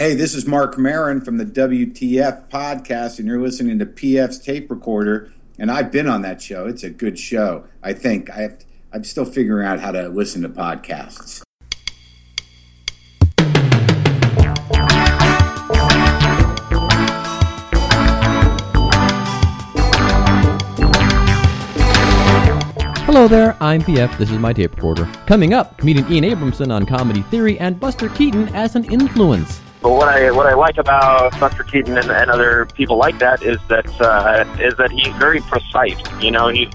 Hey, this is Marc Maron from the WTF podcast, and you're listening to PF's tape recorder. And I've been on that show. It's a good show. I think I have. To, I'm still figuring out how to listen to podcasts. Hello there, I'm PF. This is my tape recorder. Coming up, meeting Ian Abramson on comedy theory and Buster Keaton as an influence. But what I what I like about Buster Keaton and, and other people like that is that uh, is that he's very precise. You know, he's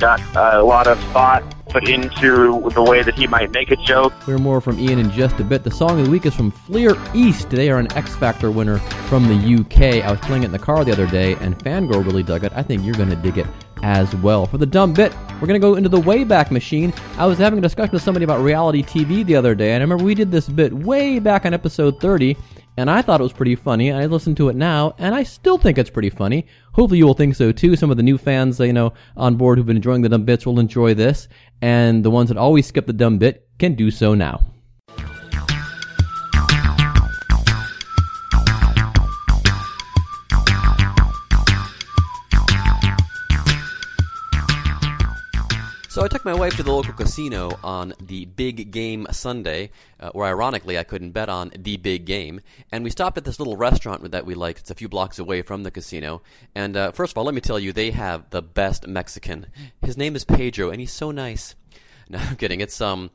got a lot of thought put into the way that he might make a joke. Hear more from Ian in just a bit. The song of the week is from Fleur East. They are an X Factor winner from the UK. I was playing it in the car the other day, and Fangirl really dug it. I think you're going to dig it as well. For the dumb bit, we're going to go into the Wayback Machine. I was having a discussion with somebody about reality TV the other day, and I remember we did this bit way back on episode 30, and I thought it was pretty funny. I listened to it now, and I still think it's pretty funny. Hopefully, you will think so too. Some of the new fans, you know, on board who've been enjoying the dumb bits will enjoy this, and the ones that always skip the dumb bit can do so now. So I took my wife to the local casino on the Big Game Sunday, uh, where ironically I couldn't bet on the big game. And we stopped at this little restaurant that we like. It's a few blocks away from the casino. And uh, first of all, let me tell you, they have the best Mexican. His name is Pedro, and he's so nice. No, I'm kidding. It's um,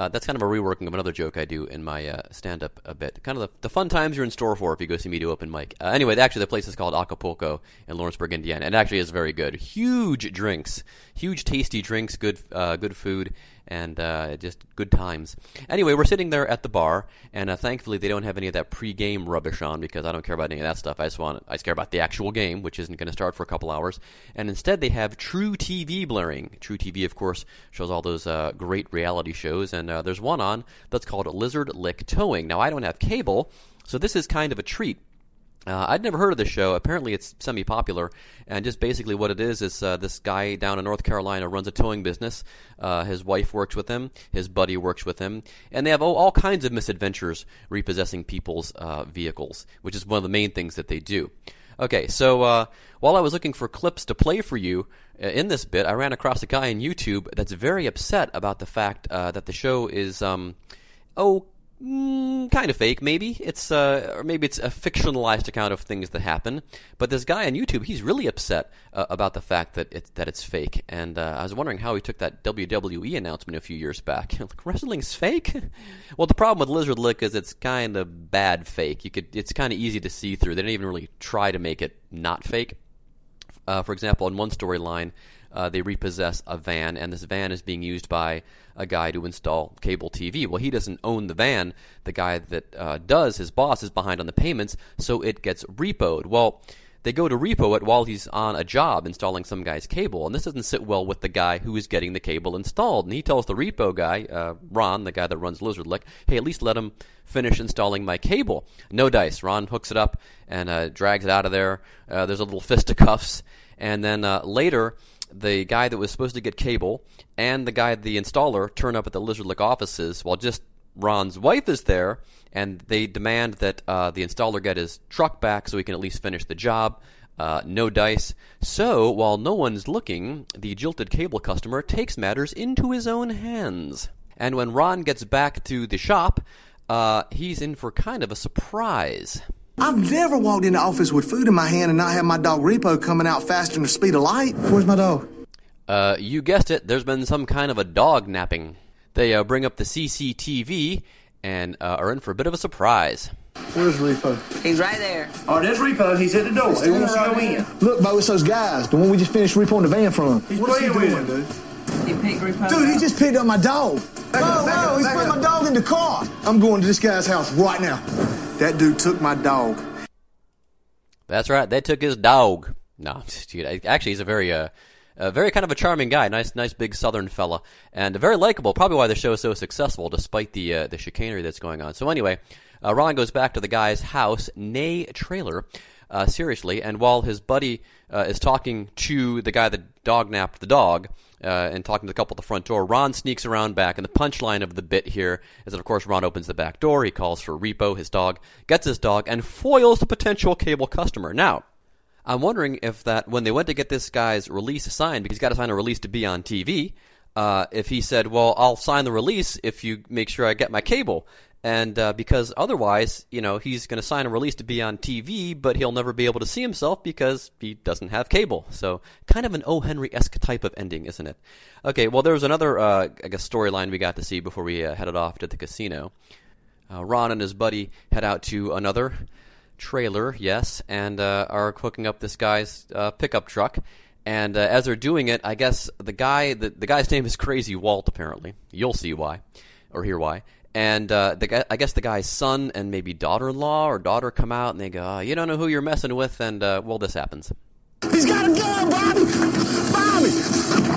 uh, that's kind of a reworking of another joke I do in my uh, stand up a bit. Kind of the, the, fun times you're in store for if you go see me do open mic. Uh, anyway, actually, the place is called Acapulco in Lawrenceburg, Indiana, and actually is very good. Huge drinks, huge tasty drinks, good uh, good food, and uh, just good times. Anyway, we're sitting there at the bar, and uh, thankfully they don't have any of that pre-game rubbish on because I don't care about any of that stuff. I just want I just care about the actual game, which isn't going to start for a couple hours. And instead, they have truTV blaring. True TV, of course, shows all those uh, great reality shows, and uh, there's one on that's called Lizard Lick Towing. Now, I don't have cable, so this is kind of a treat uh, I'd never heard of this show. Apparently, it's semi popular. And just basically, what it is is uh, this guy down in North Carolina runs a towing business. Uh, his wife works with him, his buddy works with him, and they have all, all kinds of misadventures repossessing people's uh, vehicles, which is one of the main things that they do. Okay, so uh, while I was looking for clips to play for you uh, in this bit, I ran across a guy on YouTube that's very upset about the fact that the show is, um, oh, Mm, kind of fake, maybe. It's uh, or maybe it's a fictionalized account of things that happen. But this guy on YouTube, he's really upset uh, about the fact that it's that it's fake. And uh, I was wondering how he took that WWE announcement a few years back. like, wrestling's fake? well, the problem with Lizard Lick is it's kind of bad fake. You could, it's kind of easy to see through. They didn't even really try to make it not fake. Uh, for example, in one storyline, uh, they repossess a van, and this van is being used by a guy to install cable TV. Well, he doesn't own the van. The guy that uh, does, his boss, is behind on the payments, so it gets repoed. Well, they go to repo it while he's on a job installing some guy's cable, and this doesn't sit well with the guy who is getting the cable installed. And he tells the repo guy, uh, Ron, the guy that runs Lizard Lick, hey, at least let him finish installing my cable. No dice. Ron hooks it up and uh, drags it out of there. Uh, there's a little fisticuffs, and then uh, later the guy that was supposed to get cable and the guy, the installer, turn up at the Lizard Lick offices while just Ron's wife is there, and they demand that uh, the installer get his truck back so he can at least finish the job. Uh, no dice. So, while no one's looking, the jilted cable customer takes matters into his own hands. And when Ron gets back to the shop, uh, he's in for kind of a surprise. I've never walked in the office with food in my hand and not have my dog Repo coming out faster than the speed of light. Where's my dog? Uh, you guessed it. There's been some kind of a dog napping. They uh, bring up the CCTV and uh, are in for a bit of a surprise. Where's Repo? He's right there. Oh, there's Repo. He's at the door. He wants to go in. Look, Bo, it's those guys. The one we just finished repoing the van from. He's What's he doing, dude? He picked Repo Dude, he just picked up my dog. Back whoa, whoa, he's putting my dog in the car. I'm going to this guy's house right now. That dude took my dog. That's right. They took his dog. No, dude, actually, he's a very, uh, a very kind of a charming guy. Nice, nice big Southern fella, and very likable. Probably why the show is so successful, despite the uh, the chicanery that's going on. So anyway, uh, Ron goes back to the guy's house, nay trailer. uh, seriously. And while his buddy uh, is talking to the guy that dog napped the dog uh, and talking to the couple at the front door, Ron sneaks around back. And the punchline of the bit here is that, of course, Ron opens the back door. He calls for Repo, his dog, gets his dog, and foils the potential cable customer. Now, I'm wondering if that when they went to get this guy's release signed, because he's got to sign a release to be on TV, uh, if he said, "Well, I'll sign the release if you make sure I get my cable," and uh, because otherwise, you know, he's going to sign a release to be on TV, but he'll never be able to see himself because he doesn't have cable. So, kind of an O. Henry esque type of ending, isn't it? Okay, well, there was another, uh, I guess, storyline we got to see before we uh, headed off to the casino. Uh, Ron and his buddy head out to another trailer, yes, and uh, are hooking up this guy's uh, pickup truck. And as they're doing it, I guess the guy, the, the guy's name is Crazy Walt. Apparently, you'll see why, or hear why. And uh, the guy, I guess the guy's son and maybe daughter-in-law or daughter come out and they go, oh, "You don't know who you're messing with," and uh, well, this happens. He's got a gun, Bobby! Bobby!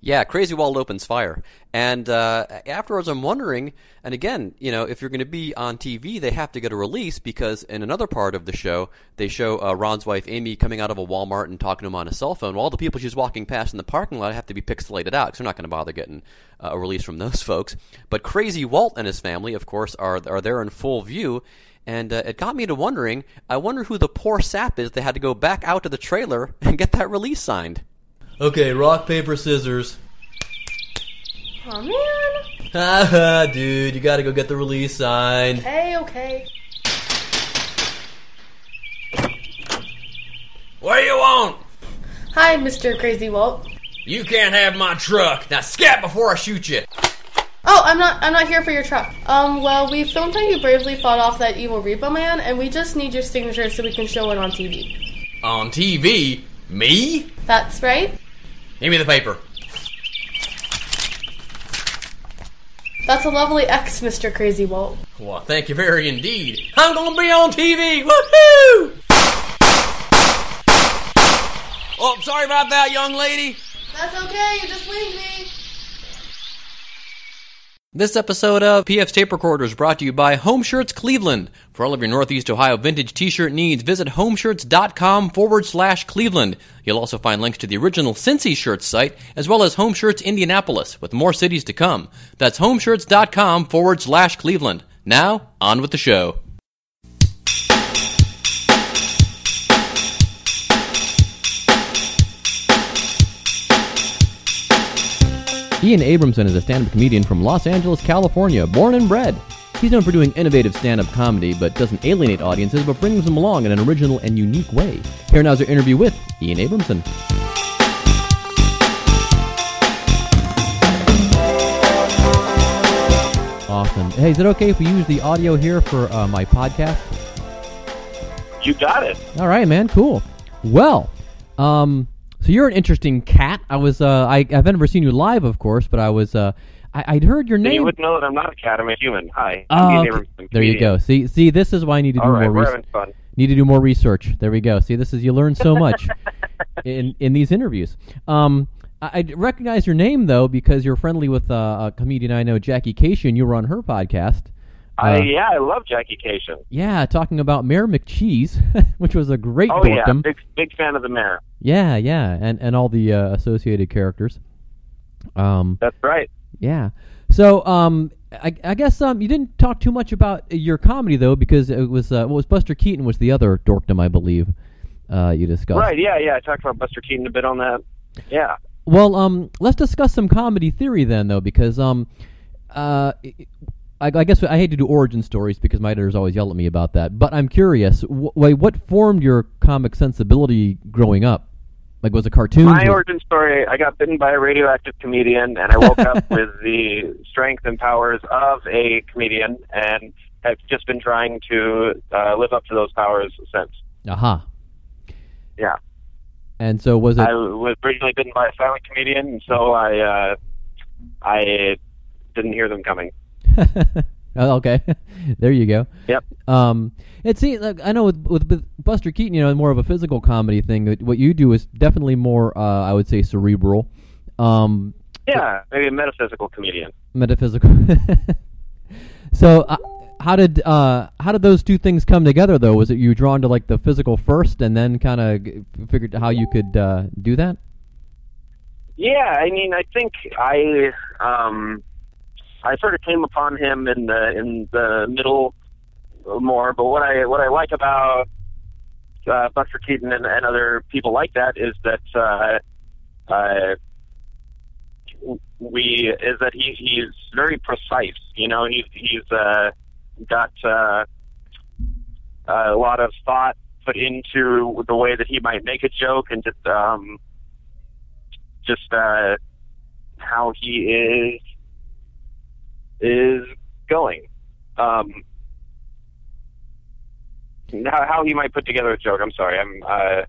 Yeah, Crazy Walt opens fire. And uh, afterwards, I'm wondering, and again, you know, if you're going to be on TV, they have to get a release because in another part of the show, they show uh, Ron's wife, Amy, coming out of a Walmart and talking to him on a cell phone. Well, all the people she's walking past in the parking lot have to be pixelated out because they're not going to bother getting uh, a release from those folks. But Crazy Walt and his family, of course, are, are there in full view. And uh, it got me to wondering, I wonder who the poor sap is that had to go back out to the trailer and get that release signed. Okay, rock, paper, scissors. Oh man. Haha, dude, you gotta go get the release sign. Okay, okay. What do you want? Hi, Mr. Crazy Walt. You can't have my truck. Now scat before I shoot you. Oh, I'm not. I'm not here for your truck. Um. Well, we filmed how you bravely fought off that evil Repo Man, and we just need your signature so we can show it on TV. On TV? Me? That's right. Give me the paper. That's a lovely X, Mr. Crazy Walt. Well, thank you very indeed. I'm gonna be on TV. Woohoo! Oh, sorry about that, young lady. That's okay. You just winged me. This episode of PF's Tape Recorder is brought to you by Home Shirts Cleveland. For all of your Northeast Ohio vintage t-shirt needs, visit homeshirts.com forward slash Cleveland. You'll also find links to the original Cincy Shirts site, as well as Home Shirts Indianapolis, with more cities to come. That's homeshirts.com forward slash Cleveland. Now, on with the show. Ian Abramson is a stand-up comedian from Los Angeles, California, born and bred. He's known for doing innovative stand-up comedy, but doesn't alienate audiences, but brings them along in an original and unique way. Here now is our interview with Ian Abramson. Awesome. Hey, is it okay if we use the audio here for uh, my podcast? You got it. All right, man. Cool. Well, um, so you're an interesting cat. I was, uh, I, I've never seen you live, of course, but I was, uh, I, I'd heard your name. You would know that I'm not a cat. I'm a human. Hi. Oh, okay. There you go. See, see, this is why I need to do All right, more we're research. having fun. Need to do more research. There we go. See, this is you learn so much in in these interviews. Um, I, I recognize your name though because you're friendly with uh, a comedian I know, Jackie Kashian. You were on her podcast. I, Uh, yeah, I love Jackie Kashian. Yeah, talking about Mayor McCheese, which was a great Oh yeah, big big fan of the mayor. Yeah, yeah, and and all the uh, associated characters. Um, That's right. yeah. So, um, I, I guess um, you didn't talk too much about your comedy though, because it was uh, what was Buster Keaton was the other dorkdom I believe uh, you discussed. Right. Yeah. Yeah. I talked about Buster Keaton a bit on that. Yeah. Well, um, let's discuss some comedy theory then, though, because um, uh, I, I guess I hate to do origin stories because my editors always yell at me about that. But I'm curious, wh- wh- what formed your comic sensibility growing up? Like, was it cartoons? My or- origin story: I got bitten by a radioactive comedian, and I woke up with the strength and powers of a comedian, and have just been trying to uh, live up to those powers since. Aha. Yeah. And so was it? I was originally bitten by a silent comedian, and so I uh, I didn't hear them coming. Oh, okay, there you go. Yep. Um, it seems like I know with, with Buster Keaton, you know, more of a physical comedy thing. What you do is definitely more, uh, I would say, cerebral. Um, Yeah, maybe a metaphysical comedian. metaphysical. so, uh, how did uh, how did those two things come together? Though, was it you drawn to like the physical first, and then kind of figured how you could uh, do that? Yeah, I mean, I think I um, I sort of came upon him in the in the middle more. But what I what I like about uh, Buster Keaton and, and other people like that is that uh, uh, we is that he he's very precise. You know, he, he's uh, got uh, a lot of thought put into the way that he might make a joke and just um, just uh, how he is is going. Um, how, how he might put together a joke. I'm sorry. I'm uh,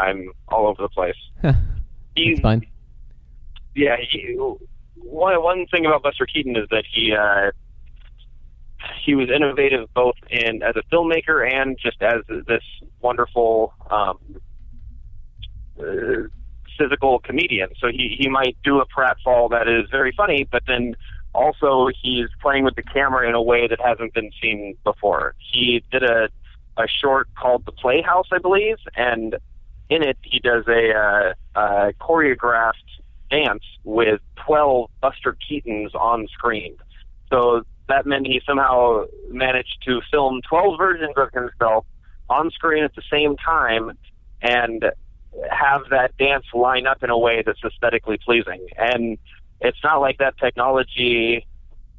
I'm all over the place. He's fine. yeah. He, one one thing about Buster Keaton is that he uh, he was innovative both in as a filmmaker and just as this wonderful um, uh, physical comedian. So he he might do a pratfall that is very funny, but then also he's playing with the camera in a way that hasn't been seen before. He did a a short called The Playhouse, I believe, and in it he does a, uh, uh, choreographed dance with 12 Buster Keatons on screen. So that meant he somehow managed to film 12 versions of himself on screen at the same time and have that dance line up in a way that's aesthetically pleasing. And it's not like that technology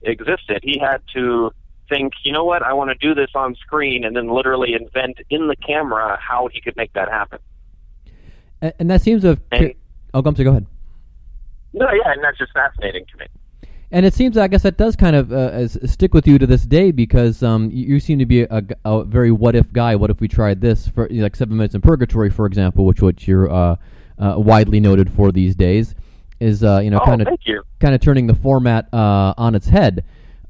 existed. He had to think, you know what, I want to do this on screen, and then literally invent in the camera how he could make that happen. And, and that seems to have. And- oh, I'm. Go ahead. No, yeah, and that's just fascinating to me. And it seems, I guess, that does kind of uh, stick with you to this day because um, you, you seem to be a, a, very what if guy. What if we tried this for you know, like Seven Minutes in Purgatory, for example, which what you're uh, uh, widely noted for these days, is uh, you know Oh, kind of kind of turning the format uh, on its head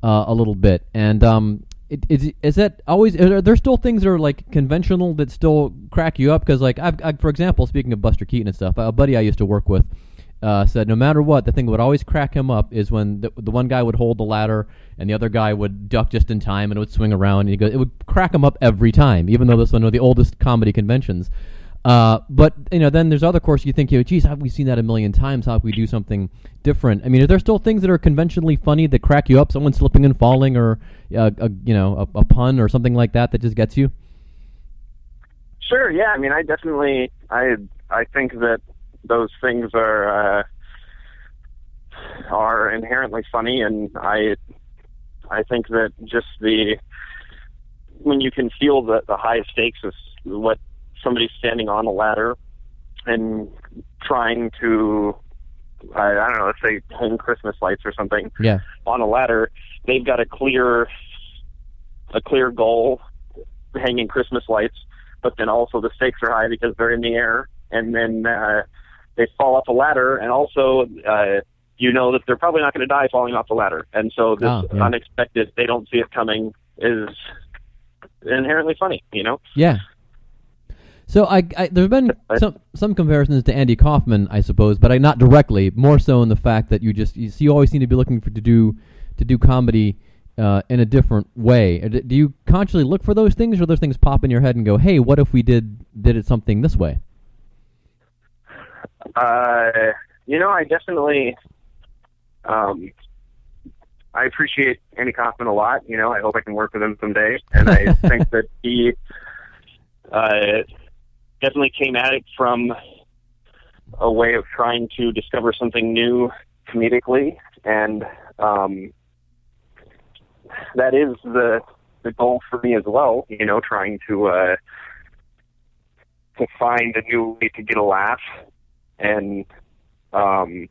uh, a little bit. And um, it, is is that always? Are there still things that are like conventional that still crack you up? Because like I've, I, for example, speaking of Buster Keaton and stuff, a buddy I used to work with uh, said no matter what, the thing that would always crack him up is when the, the one guy would hold the ladder and the other guy would duck just in time and it would swing around. And he goes, it would crack him up every time, even though this one of the oldest comedy conventions. Uh, but you know, then there's other courses you think, you know, geez, have we seen that a million times? How if we do something different? I mean, are there still things that are conventionally funny that crack you up? Someone slipping and falling, or uh, a, you know, a, a pun or something like that that just gets you? Sure, yeah. I mean, I definitely, I, I think that those things are uh, are inherently funny, and I, I think that just the when you can feel the the high stakes of what somebody's standing on a ladder and trying to, I, I don't know, let's say hang Christmas lights or something Yeah. on a ladder, they've got a clear a clear goal, hanging Christmas lights, but then also the stakes are high because they're in the air, and then uh, they fall off a ladder, and also uh, you know that they're probably not going to die falling off the ladder, and so this Oh, yeah. unexpected, they don't see it coming, is inherently funny, you know. Yeah. So I, I there's been some some comparisons to Andy Kaufman, I suppose, but I not directly. More so in the fact that you just you, you always seem to be looking for to do to do comedy uh, in a different way. Uh, Do you consciously look for those things, or those things pop in your head and go, "Hey, what if we did did it something this way?" Uh, you know, I definitely, um, I appreciate Andy Kaufman a lot. You know, I hope I can work with him someday, and I think that he uh, definitely came at it from a way of trying to discover something new comedically, and um, that is the the goal for me as well. You know, trying to uh, to find a new way to get a laugh and um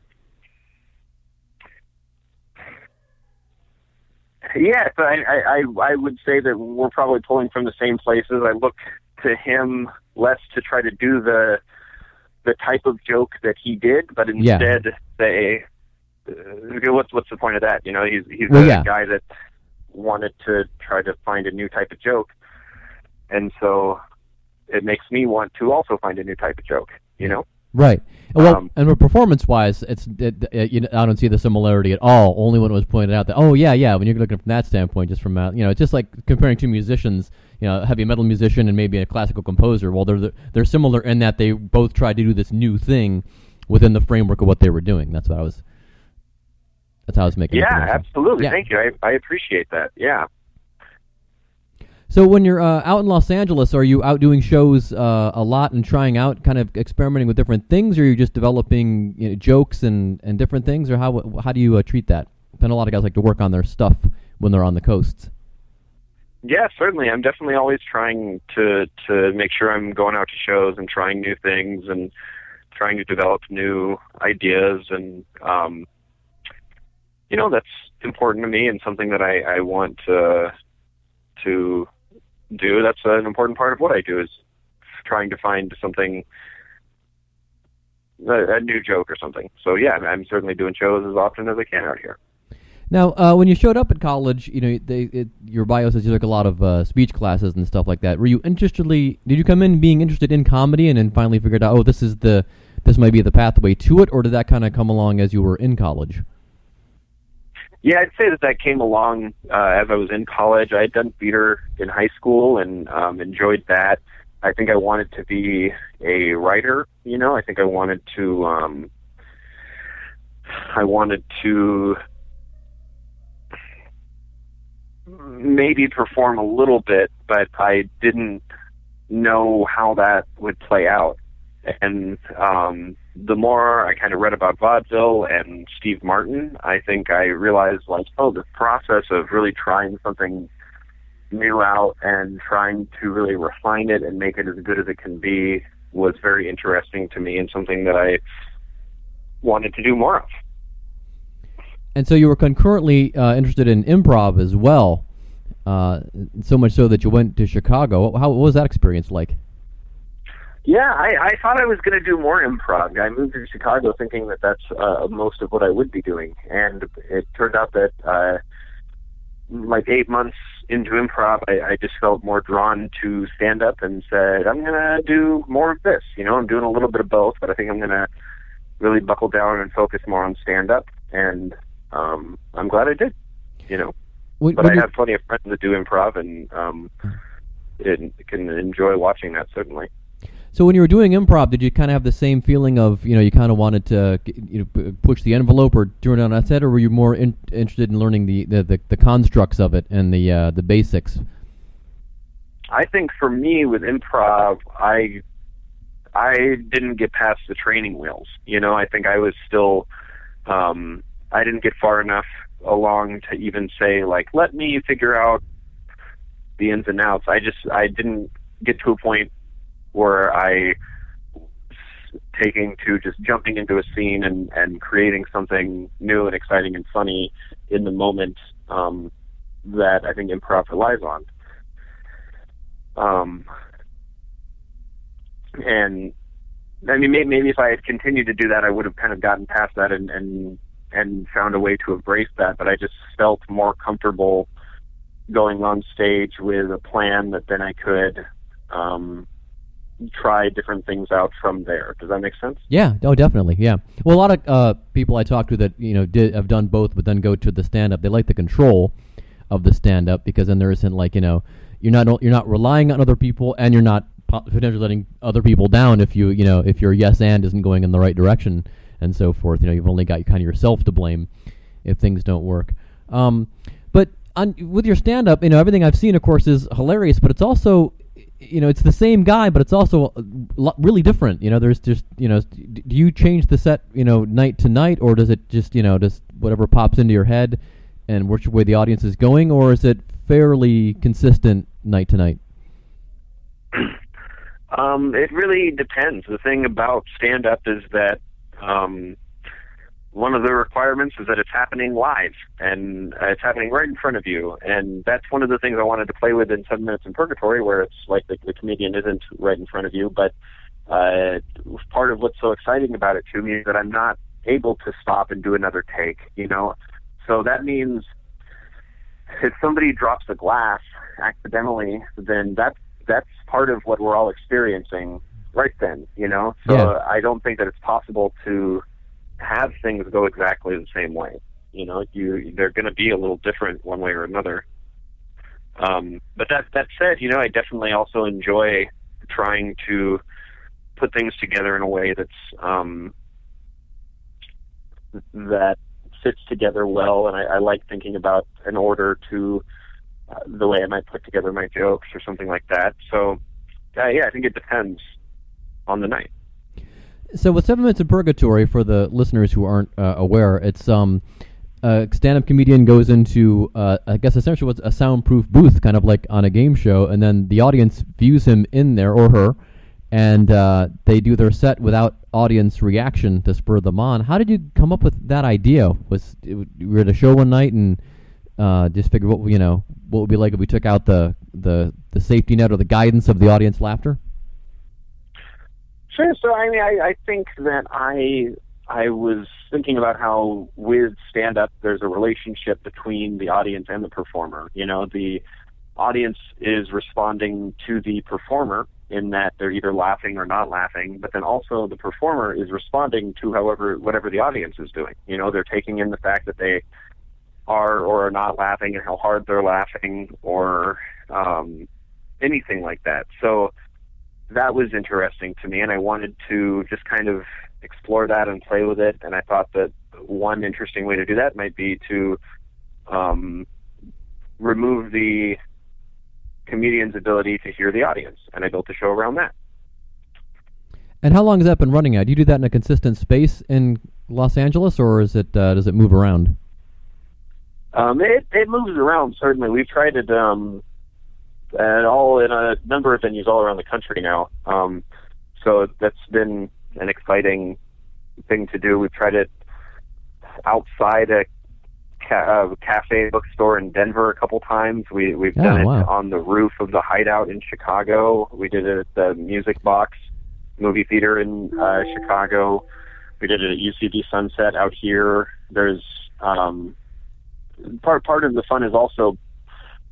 yeah I i i would say that we're probably pulling from the same places i look to him less to try to do the the type of joke that he did but Yeah. instead say uh, what's what's the point of that you know he's he's Well, a yeah. guy that wanted to try to find a new type of joke and so it makes me want to also find a new type of joke you know Right. Well, Um, and performance wise, it's it, it, you know, I don't see the similarity at all. Only when it was pointed out that oh yeah yeah when you're looking from that standpoint, just from uh, you know, it's just like comparing two musicians, you know, a heavy metal musician and maybe a classical composer. Well, they're they're similar in that they both tried to do this new thing within the framework of what they were doing. That's what I was. That's how I was making. Yeah, absolutely. Yeah. Thank you. I, I appreciate that. Yeah. So when you're uh, out in Los Angeles, are you out doing shows uh, a lot and trying out, kind of experimenting with different things, or are you just developing you know, jokes and, and different things, or how how do you uh, treat that? Know a lot of guys like to work on their stuff when they're on the coasts. Yeah, certainly. I'm definitely always trying to to make sure I'm going out to shows and trying new things and trying to develop new ideas and um you know that's important to me and something that I I want to to do. That's an important part of what I do is trying to find something a, a new joke or something. So yeah, I'm, certainly doing shows as often as I can out here. Now, uh, when you showed up at college, you know they, it, your bio says you took a lot of uh, speech classes and stuff like that. Were you interestedly? Did you come in being interested in comedy and then finally figured out, oh, this is the this might be the pathway to it, or did that kind of come along as you were in college? Yeah, I'd say that that came along uh, as I was in college. I had done theater in high school and um, enjoyed that. I think I wanted to be a writer. You know, I think I wanted to. Um, I wanted to maybe perform a little bit, but I didn't know how that would play out. And um, the more I kind of read about vaudeville and Steve Martin, I think I realized like, oh, the process of really trying something new out and trying to really refine it and make it as good as it can be was very interesting to me and something that I wanted to do more of. And so you were concurrently uh, interested in improv as well, uh, so much so that you went to Chicago. How what was that experience like? Yeah, I, I thought I was going to do more improv. I moved to Chicago thinking that that's uh, most of what I would be doing, and it turned out that uh, like eight months into improv, I, I just felt more drawn to stand up and said, I'm going to do more of this. You know, I'm doing a little bit of both, but I think I'm going to really buckle down and focus more on stand up, and um, I'm glad I did. You know, When- but when I you- have plenty of friends that do improv, and um, it, can enjoy watching that certainly. So when you were doing improv, did you kind of have the same feeling of you know you kind of wanted to you know push the envelope or turn it on its head, or were you more in, interested in learning the, the, the, the constructs of it and the uh, the basics? I think for me with improv, I I didn't get past the training wheels. You know, I think I was still um I didn't get far enough along to even say like let me figure out the ins and outs. I just I didn't get to a point where I taking to just jumping into a scene and and creating something new and exciting and funny in the moment um that I think improv relies on. Um, and I mean, maybe, maybe if I had continued to do that, I would have kind of gotten past that and and and found a way to embrace that. But I just felt more comfortable going on stage with a plan that then I could um, try different things out from there. Does that make sense? Yeah, oh, definitely, yeah. Well, a lot of uh, people I talk to that you know did have done both, but then go to the stand up. They like the control of the stand up because then there isn't like you know you're not you're not relying on other people and you're not potentially letting other people down if you you know if your yes and isn't going in the right direction and so forth. You know, you've only got kind of yourself to blame if things don't work. Um, but on, with your stand up, you know, everything I've seen, of course, is hilarious, but it's also you know, it's the same guy, but it's also really different. You know, there's just, you know, do you change the set, you know, night to night, or does it just, you know, just whatever pops into your head and which way the audience is going, or is it fairly consistent night to night? Um, it really depends. The thing about stand up is that um, one of the requirements is that it's happening live and it's happening right in front of you. And that's one of the things I wanted to play with in Seven Minutes in Purgatory, where it's like the, the comedian isn't right in front of you. But uh, part of what's so exciting about it to me is that I'm not able to stop and do another take, you know? So that means if somebody drops a glass accidentally, then that's that's part of what we're all experiencing right then. You know, so Yeah. I don't think that it's possible to have things go exactly the same way. You know, you they're going to be a little different one way or another. Um, but that that said, you know, I definitely also enjoy trying to put things together in a way that's um, that fits together well, and I, I like thinking about an order to uh, the way I might put together my jokes or something like that. So, uh, yeah, I think it depends on the night. So with Seven Minutes in Purgatory, for the listeners who aren't uh, aware, it's um, a stand-up comedian goes into, uh, I guess, essentially what's a soundproof booth, kind of like on a game show, and then the audience views him in there or her, and uh, they do their set without audience reaction to spur them on. How did you come up with that idea? Was it, you were at a show one night and uh, just figured what you know what would be like if we took out the the the safety net or the guidance of the audience laughter? So I mean, I, I think that I I was thinking about how with stand up there's a relationship between the audience and the performer. You know, the audience is responding to the performer in that they're either laughing or not laughing, but then also the performer is responding to however whatever the audience is doing. You know, they're taking in the fact that they are or are not laughing and how hard they're laughing or um, anything like that. So that was interesting to me, and I wanted to just kind of explore that and play with it. And I thought that one interesting way to do that might be to um, remove the comedian's ability to hear the audience, and I built a show around that. And how long has that been running at? Do you do that in a consistent space in Los Angeles, or is it uh, does it move around? Um, it it moves around certainly. We've tried it um, at all in a number of venues all around the country now. Um, so that's been an exciting thing to do. We've tried it outside a ca- uh, cafe bookstore in Denver a couple times. We we've Oh, done it on the roof of the Hideout in Chicago. We did it at the Music Box movie theater in uh, Chicago. We did it at UCB Sunset out here. There's um, part part of the fun is also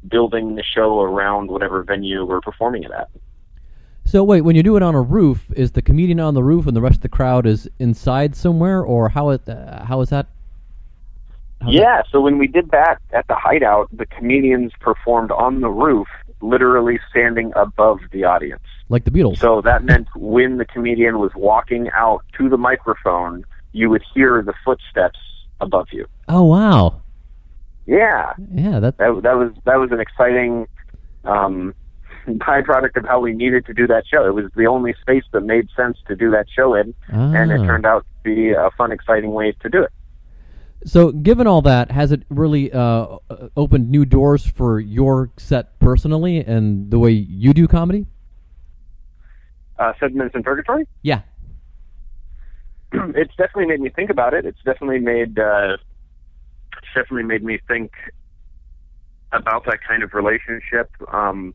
building the show around whatever venue we're performing it at. So wait, when you do it on a roof, is the comedian on the roof and the rest of the crowd is inside somewhere, or how it uh, how is that? Yeah, so when we did that at the Hideout, the comedians performed on the roof, literally standing above the audience. like the Beatles? So that meant when the comedian was walking out to the microphone, you would hear the footsteps above you. oh wow, Yeah, yeah, that that that was that was an exciting um, byproduct of how we needed to do that show. It was the only space that made sense to do that show in, and it Ah. turned out to be a fun, exciting way to do it. So, given all that, has it really uh, uh, opened new doors for your set personally and the way you do comedy? Uh, Seven Minutes in Purgatory. Yeah. it's definitely made me think about it. It's definitely made uh, definitely made me think about that kind of relationship. Um,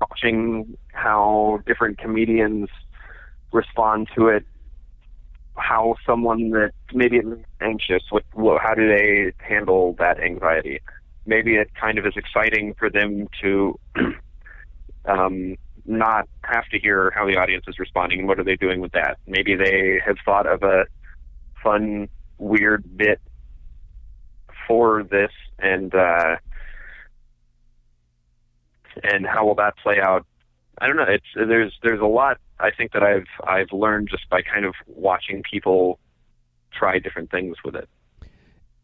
watching how different comedians respond to it, how someone that maybe is anxious, what, what how do they handle that anxiety? Maybe it kind of is exciting for them to um, not have to hear how the audience is responding and what are they doing with that. Maybe they have thought of a fun, weird bit for this, and uh, and how will that play out? I don't know. It's there's there's a lot I think that I've I've learned just by kind of watching people try different things with it.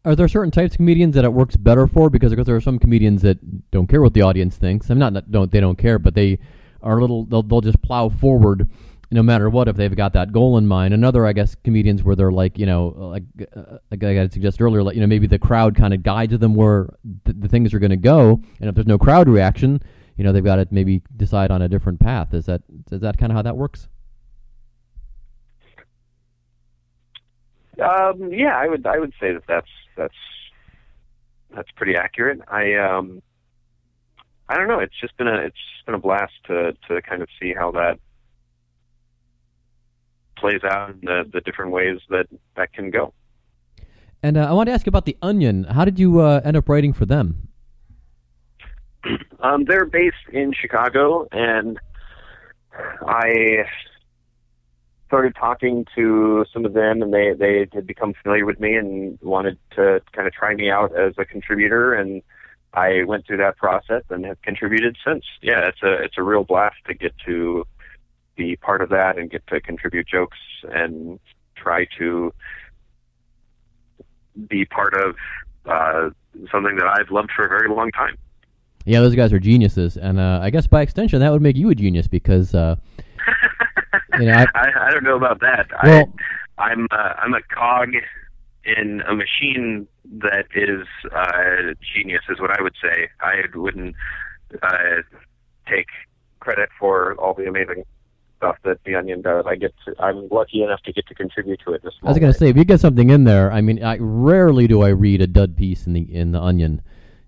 Are there certain types of comedians that it works better for? Because there are some comedians that don't care what the audience thinks. I'm not that don't they don't care, but they are a little they'll they'll just plow forward no matter what if they've got that goal in mind. Another, I guess, comedians where they're like you know like uh, like I had suggested earlier, like you know maybe the crowd kind of guides them where th- the things are going to go, and if there's no crowd reaction, you know they've got to maybe decide on a different path. Is that is that kind of how that works? Um, yeah, I would I would say that that's that's that's pretty accurate. I um I don't know. It's just been a it's just been a blast to to kind of see how that plays out in the the different ways that that can go. And uh, I want to ask you about the Onion. How did you uh, end up writing for them? Um, they're based in Chicago, and I started talking to some of them, and they they had become familiar with me and wanted to kind of try me out as a contributor, and I went through that process and have contributed since. Yeah, it's a it's a real blast to get to be part of that and get to contribute jokes and try to be part of uh, something that I've loved for a very long time. Yeah, those guys are geniuses, and uh, I guess by extension that would make you a genius because uh, you know I, I, I don't know about that. Well- I, I'm uh, I'm a cog in a machine that is uh, genius, is what I would say. I wouldn't uh, take credit for all the amazing stuff that the Onion does. I get to, I'm lucky enough to get to contribute to it. This I was going to say, if you get something in there, I mean, I rarely do I read a dud piece in the in the Onion.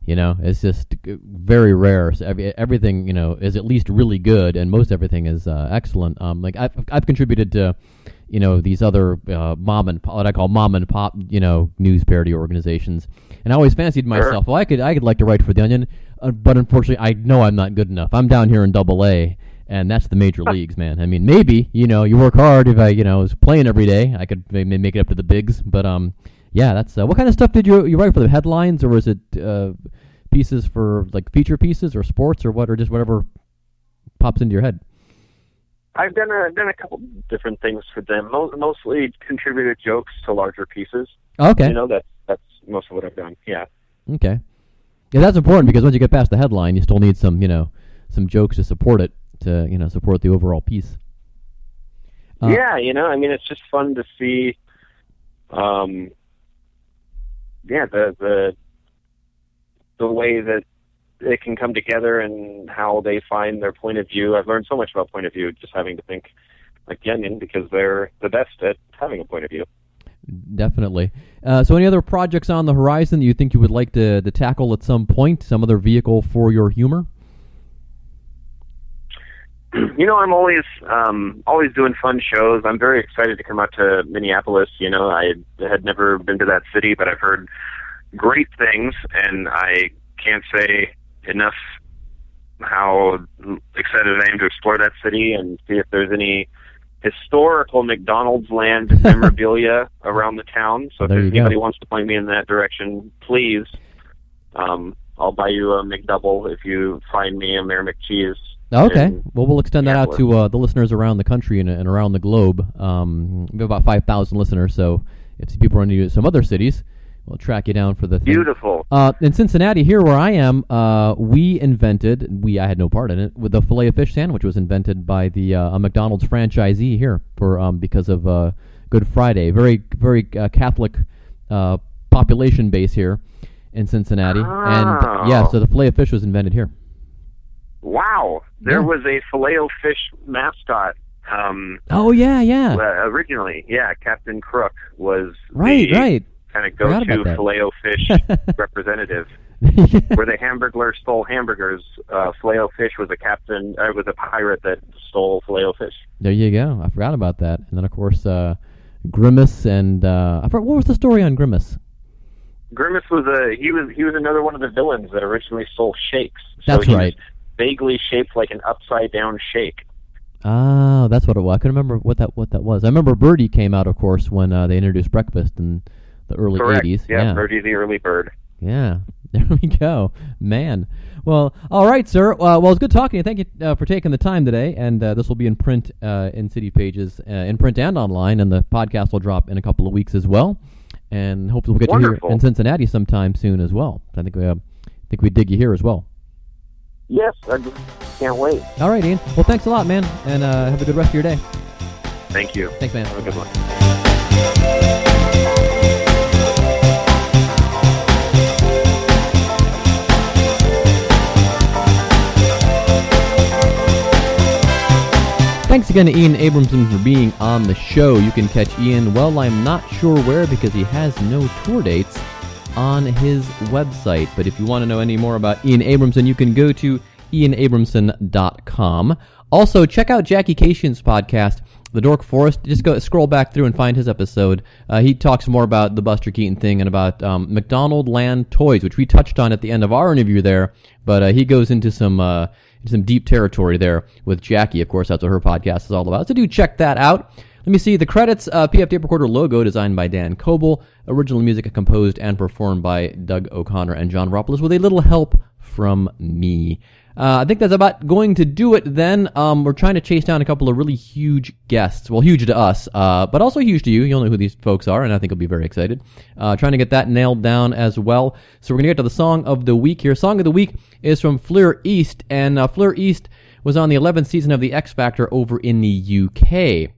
You know, it's just very rare. So every, everything you know is at least really good, and most everything is uh, excellent. Um, like I've I've contributed to, you know, these other uh, mom and pop, what I call mom and pop, you know, news parody organizations, and I always fancied myself. Well, I could I could like to write for the Onion, uh, but unfortunately, I know I'm not good enough. I'm down here in Double A, and that's the major leagues, man. I mean, maybe you know, you work hard. If I you know was playing every day, I could maybe make it up to the bigs. But um, yeah, that's uh, what kind of stuff did you you write for the headlines, or was it uh, pieces for like feature pieces, or sports, or what, or just whatever pops into your head? I've done a done a couple different things for them. Mo- mostly contributed jokes to larger pieces. Okay, You know, that's that's most of what I've done. Yeah. okay, yeah, that's important because once you get past the headline, you still need some you know some jokes to support it to you know support the overall piece. Uh, yeah, you know, I mean, it's just fun to see. Um, yeah, the the the way that it can come together and how they find their point of view. I've learned so much about point of view just having to think like the Onion because they're the best at having a point of view. Definitely. Uh, so, any other projects on the horizon that you think you would like to, to tackle at some point? Some other vehicle for your humor? You know, I'm always um, always doing fun shows. I'm very excited to come out to Minneapolis. You know, I had never been to that city, but I've heard great things, and I can't say enough how excited I am to explore that city and see if there's any historical McDonald's land memorabilia around the town. So if There there's go. anybody wants to point me in that direction, please. Um, I'll buy you a McDouble if you find me a Mayor McCheese. Okay. Well, we'll extend that out to uh, the listeners around the country and, and around the globe. Um, we have about 5,000 listeners, so if people are in some other cities, we'll track you down for the thing. Beautiful. Uh, in Cincinnati, here where I am, uh, we invented, we I had no part in it, with the filet of fish sandwich was invented by the uh, a McDonald's franchisee here for um, because of uh, Good Friday. Very very uh, Catholic uh, population base here in Cincinnati, and yeah, Oh. so the filet of fish was invented here. Wow, there Yeah. was a filet fish mascot. Um, Oh yeah, yeah, uh, originally, yeah, Captain Crook was right, the right. kind of go-to filet fish representative. Where the Hamburglar stole hamburgers, uh, filet fish was a captain. Uh, was a pirate that stole filet fish. there you go. I forgot about that, and then of course uh, Grimace and uh, I forgot what was the story on Grimace. Grimace was a he was he was another one of the villains that originally stole shakes. So That's right. Vaguely shaped like an upside down shake. Ah, that's what it was. I couldn't remember what that what that was. I remember Birdie came out, of course, when uh, they introduced breakfast in the early Correct. '80s. Yeah, yeah, Birdie the early bird. yeah. There we go, man. Well, all right, sir. Uh, well, it's good talking to you. Thank you uh, for taking the time today. And uh, this will be in print, uh, in City Pages, uh, in print and online. And the podcast will drop in a couple of weeks as well. And hopefully we'll get you Wonderful. here in Cincinnati sometime soon as well. I think we uh, think we dig you here as well. Yes, I just can't wait. All right, Ian. Well, thanks a lot, man, and uh, have a good rest of your day. Thank you. Thanks, man. Have a good one. Thanks again to Ian Abramson for being on the show. You can catch Ian, well, I'm not sure where because he has no tour dates on his website. But if you want to know any more about Ian Abramson, you can go to ianabramson.com. Also, check out Jackie Kashian's podcast, The Dork Forest. Just go scroll back through and find his episode. Uh, he talks more about the Buster Keaton thing and about um, McDonald Land toys, which we touched on at the end of our interview there. But uh, he goes into some uh, some deep territory there with Jackie. Of course, that's what her podcast is all about. So do check that out. Let me see the credits. Uh, PF Tape Recorder logo designed by Dan Coble. Original music composed and performed by Doug O'Connor and John Ropolis with a little help from me. Uh, I think that's about going to do it then. Um, we're trying to chase down a couple of really huge guests. Well, huge to us, uh, but also huge to you. You'll know who these folks are, and I think you'll be very excited. Uh, trying to get that nailed down as well. So we're going to get to the song of the week here. Song of the week is from Fleur East, and uh, Fleur East was on the 11th season of The X Factor over in the UK.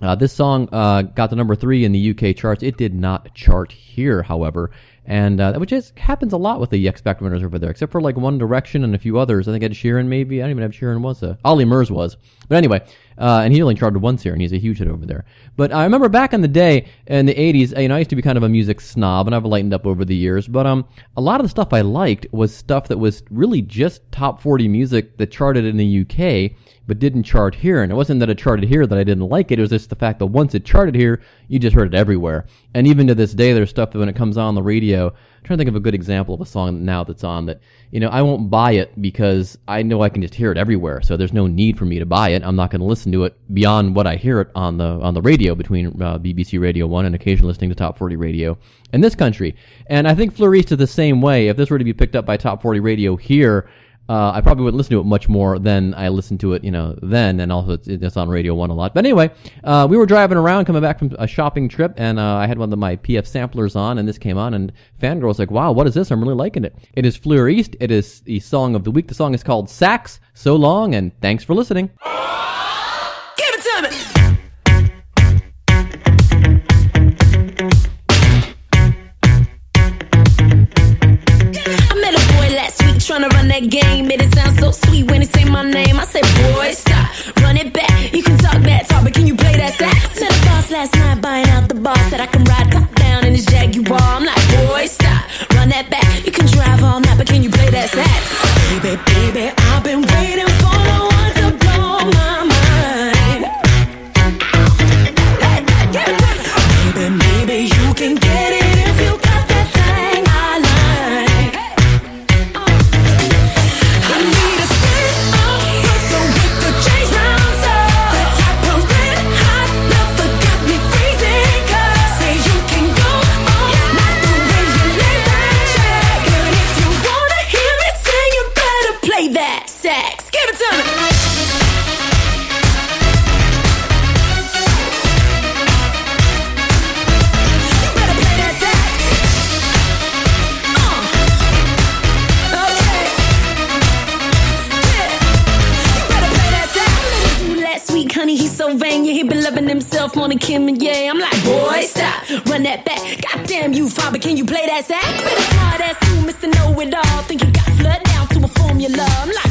Uh, this song uh, got to number three in the UK charts. It did not chart here, however, and uh, which is happens a lot with the X Factor winners over there, except for like One Direction and a few others. I think Ed Sheeran maybe. I don't even have Sheeran was. Uh, Ollie Murs was, but anyway, uh, and he only charted once here, and he's a huge hit over there. But I remember back in the day in the '80s, you know, I used to be kind of a music snob, and I've lightened up over the years. But um, a lot of the stuff I liked was stuff that was really just top 40 music that charted in the UK but didn't chart here. And it wasn't that it charted here that I didn't like it. It was just the fact that once it charted here, you just heard it everywhere. And even to this day, there's stuff that when it comes on the radio, Trying to think of a good example of a song now that's on that, you know, I won't buy it because I know I can just hear it everywhere. So there's no need for me to buy it. I'm not going to listen to it beyond what I hear it on the, on the radio between uh, BBC Radio 1 and occasionally listening to Top 40 Radio in this country. And I think Fleur East is the same way. If this were to be picked up by Top 40 Radio here, uh, I probably wouldn't listen to it much more than I listened to it, you know, then, and also it's, it's on Radio 1 a lot. But anyway, uh, we were driving around, coming back from a shopping trip, and uh, I had one of my PF samplers on, and this came on, and Fangirl was like, wow, what is this? I'm really liking it. It is Fleur East. It is the song of the week. The song is called Sax. So long, and thanks for listening. Trying to run that game. Made it sound so sweet when he say my name. I said, boy, stop, run it back. You can talk that talk, but can you play that sax? Met a boss last night buying out the boss that I can ride top down in his Jaguar. I'm like, boy, stop, run that back. You can drive all night, but can you play that sax? Baby, baby, I've sax. Give it to me. Better play that sax. Uh. Okay. Oh, yeah. Better play that sax. Last week, honey, he's so vain. Yeah, he been loving himself more than Kanye. I'm like, boy, stop, run that back. Goddamn you, father, can you play that sax? Smart ass too, Mr. Know It All. Think you got flood down to a formula. I'm like,